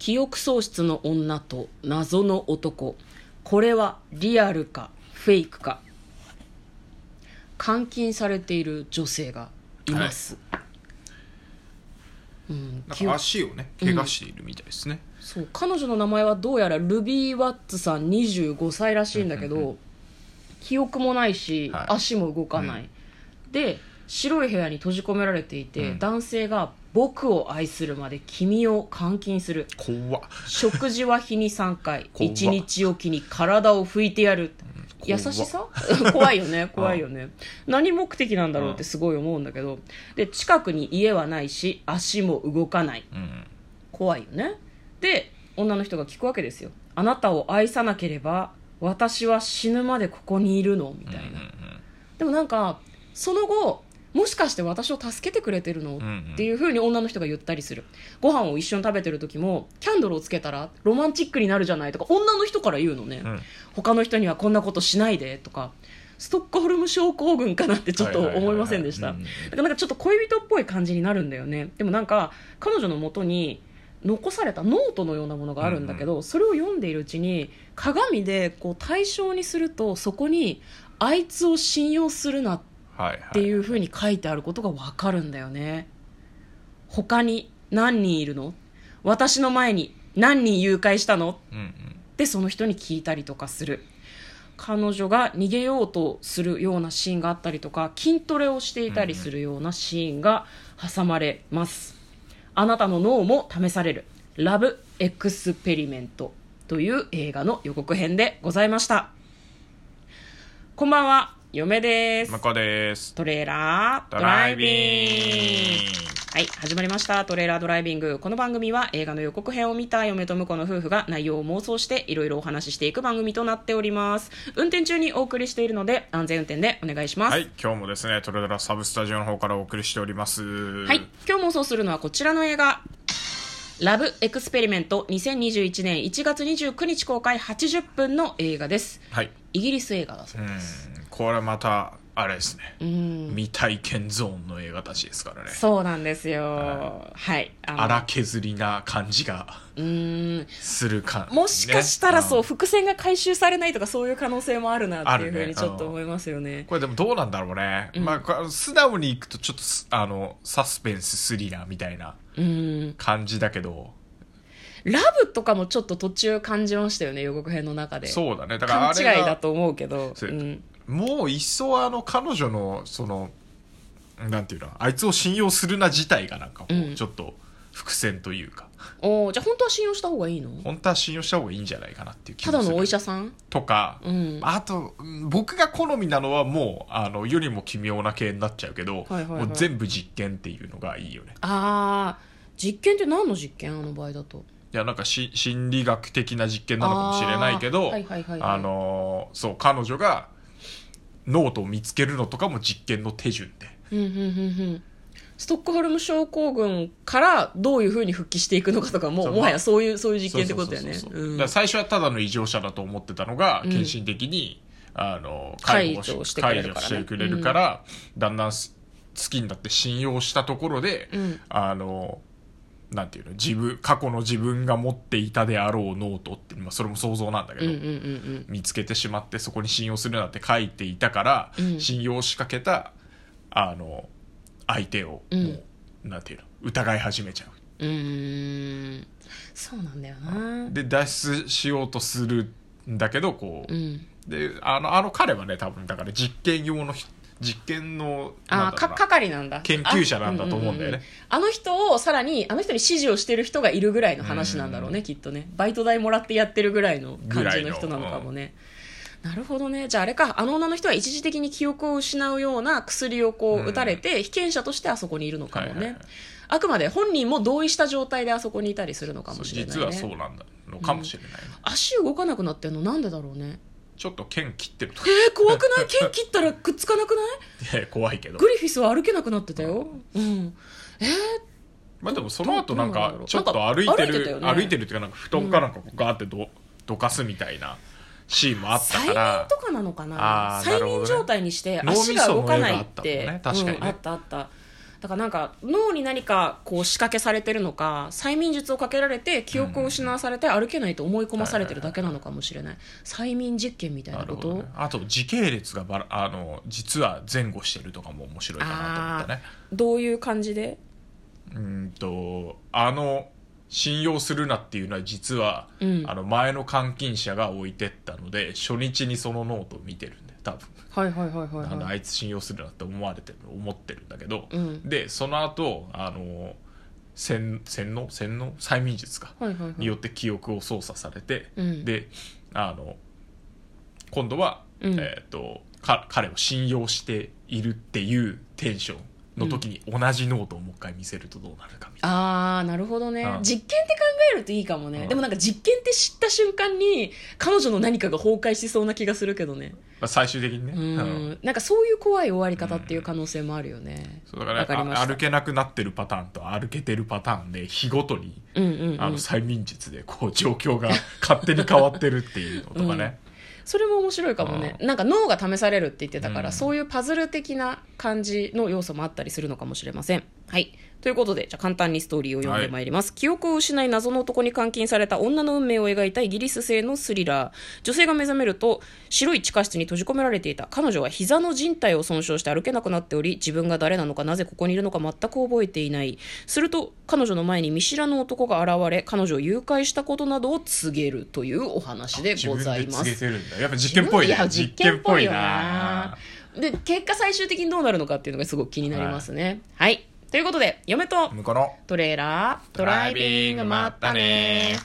記憶喪失の女と謎の男。これはリアルかフェイクか。監禁されている女性がいます、うんなんか足をね怪我しているみたいですね、そう彼女の名前はどうやらルビー・ワッツさん25歳らしいんだけど、うんうん記憶もないし、はい。足も動かない、で白い部屋に閉じ込められていて、うん。男性が「僕を愛するまで君を監禁する」怖っ。食事は日に3回。怖っ。1日おきに体を拭いてやる。優しさ？怖 いよね。怖いよね。何目的なんだろうってすごい思うんだけど。で近くに家はないし足も動かない。うん。怖いよね。で女の人が聞くわけですよ。あなたを愛さなければ私は死ぬまでここにいるの？みたいな、うん。でもなんかその後もしかして私を助けてくれてるの、うんうん。っていうふうに女の人が言ったりする。ご飯を一緒に食べてる時もキャンドルをつけたらロマンチックになるじゃないとか女の人から言うのね、うん。他の人にはこんなことしないでとか。ストックホルム症候群かなってちょっと思いませんでした。だからなんかちょっと恋人っぽい感じになるんだよね。でもなんか彼女のもとに残されたノートのようなものがあるんだけど、それを読んでいるうちに鏡でこう対象にするとそこにあいつを信用するなっていうふうに書いてあることがわかるんだよね。他に何人いるの？私の前に何人誘拐したの？うんうん。ってその人に聞いたりとかする。彼女が逃げようとするようなシーンがあったりとか筋トレをしていたりするようなシーンが挟まれます。あなたの脳も試される。ラブエクスペリメントという映画の予告編でございました。こんばんは嫁です。向こうです。トレーラードドライビビング。はい始まりました。トレーラードライビング。この番組は映画の予告編を見た嫁と婿の夫婦が内容を妄想していろいろお話ししていく番組となっております。運転中にお送りしているので安全運転でお願いします。はい今日もですねトレドラサブスタジオの方からお送りしております。はい、今日妄想するのはこちらの映画。ラブエクスペリメント。2021年1月29日公開。80分の映画です。はいイギリス映画だそううん。これまたあれですね。うん。未体験ゾーンの映画たちですからね。そうなんですよ。はい。荒削りな感じがうーん。するか。もしかしたらそう、ねん。伏線が回収されないとかそういう可能性もあるなっていうふうにちょっと思いますよね。これでもどうなんだろうね、まあこれ素直にいくとちょっとすあのサスペンススリラーみたいなうん。感じだけどラブとかもちょっと途中感じましたよね、予告編の中で。そうだねだからあれが勘違いだと思うけど。そううん。もういっそあの彼女のそのなんていうのあいつを信用するな自体がなんかこう、うんちょっと伏線というかおーじゃあ本当は信用した方がいいの？本当は信用した方がいいんじゃないかなっていう気ただもするのお医者さん？とか、うん。あとうん僕が好みなのはもうあの世にも奇妙な系になっちゃうけど、はいはいはいもう全部実験っていうのがいいよねあー、実験って何の実験？あの場合だと。いやなんかし心理学的な実験なのかもしれないけどあのーそう彼女がノートを見つけるのとかも実験の手順で。うんうんうんうん。ストックホルム症候群からどういうふうに復帰していくのかとかも、もはやそういう、そういう実験ってことだよね。最初はただの異常者だと思ってたのが、うん。献身的にあの介護をしてくれるからね。解除してくれるから、だんだんす好きになって信用したところで、うん。あのなんていうの？自分過去の自分が持っていたであろうノートって、まあ、それも想像なんだけど、うんうんうんうん。見つけてしまってそこに信用するなって書いていたから、うん。信用しかけたあの相手をもう、うんなんていうの？疑い始めちゃう。うーん。そうなんだよな。で脱出しようとするんだけどこう、うん。であのあの彼はね多分だから実験用のひ実験のあか係なんだ。研究者なんだと思うんだよね。ああの人をさらにあの人に指示をしてる人がいるぐらいの話なんだろうねきっとね。バイト代もらってやってるぐらいの感じの人なのかもね。なるほどね。じゃああれかあの女の人は一時的に記憶を失うような薬をこうんう打たれて被験者としてあそこにいるのかもね、はいはいはい。あくまで本人も同意した状態であそこにいたりするのかもしれない実はねそうなんだのかもしれない、足動かなくなってんのなんでだろうねちょっと剣切ってるとか。えー、怖くない？剣切ったらくっつかなくない？いや怖いけど。グリフィスは歩けなくなってたよ。うん。えまあでもその後なんかちょっと歩いてる歩いてるっていうかなんか布団かなんかガーってどどかすみたいなシーンもあった催から。眠とかなのかな？催眠状態にして足が動かないって。あったあっただからなんか脳に何かこう仕掛けされてるのか催眠術をかけられて記憶を失わされて歩けないと思い込まされてるだけなのかもしれない。催眠実験みたいなこと？ね、あと時系列がばらあの実は前後してるとかも面白いかなと思ったね。どういう感じで？うーんとあの信用するなっていうのは実は、うん。あの前の監禁者が置いてったので初日にそのノートを見てるんで多分。はいはいはいはいはいあのあいつ信用するなって思われてる思ってるんだけど、うん。でその後あの洗洗脳？洗脳？催眠術か、はいはいはい。によって記憶を操作されて、うん。であの今度は、うん。えー、とか彼を信用しているっていうテンションの時に同じノートをもう一回見せるとどうなるかみたいな。あーなるほどね、うん。実験って考えるといいかもね、うん。でもなんか実験って知った瞬間に彼女の何かが崩壊しそうな気がするけどね。まあ最終的にね、うん、うん。なんかそういう怖い終わり方っていう可能性もあるよね、そうだからわかりました。あ歩けなくなってるパターンと歩けてるパターンで日ごとに、うんうんうん。あの催眠術でこう状況が勝手に変わってるっていうのとかね、それも面白いかもね。なんか脳が試されるって言ってたから、うん。そういうパズル的な感じの要素もあったりするのかもしれません。はい。ということでじゃあ簡単にストーリーを読んでまいります、記憶を失い謎の男に監禁された女の運命を描いたイギリス製のスリラー。女性が目覚めると白い地下室に閉じ込められていた彼女は膝の靭帯を損傷して歩けなくなっており自分が誰なのかなぜここにいるのか全く覚えていない。すると彼女の前に見知らぬ男が現れ彼女を誘拐したことなどを告げるというお話でございます。自分で告げてるんだ。やっぱ実験っぽいね。や実験っぽいなで結果最終的にどうなるのかっていうのがすごく気になりますね。はい、ということで嫁と向こうのトレーラードライビングまったね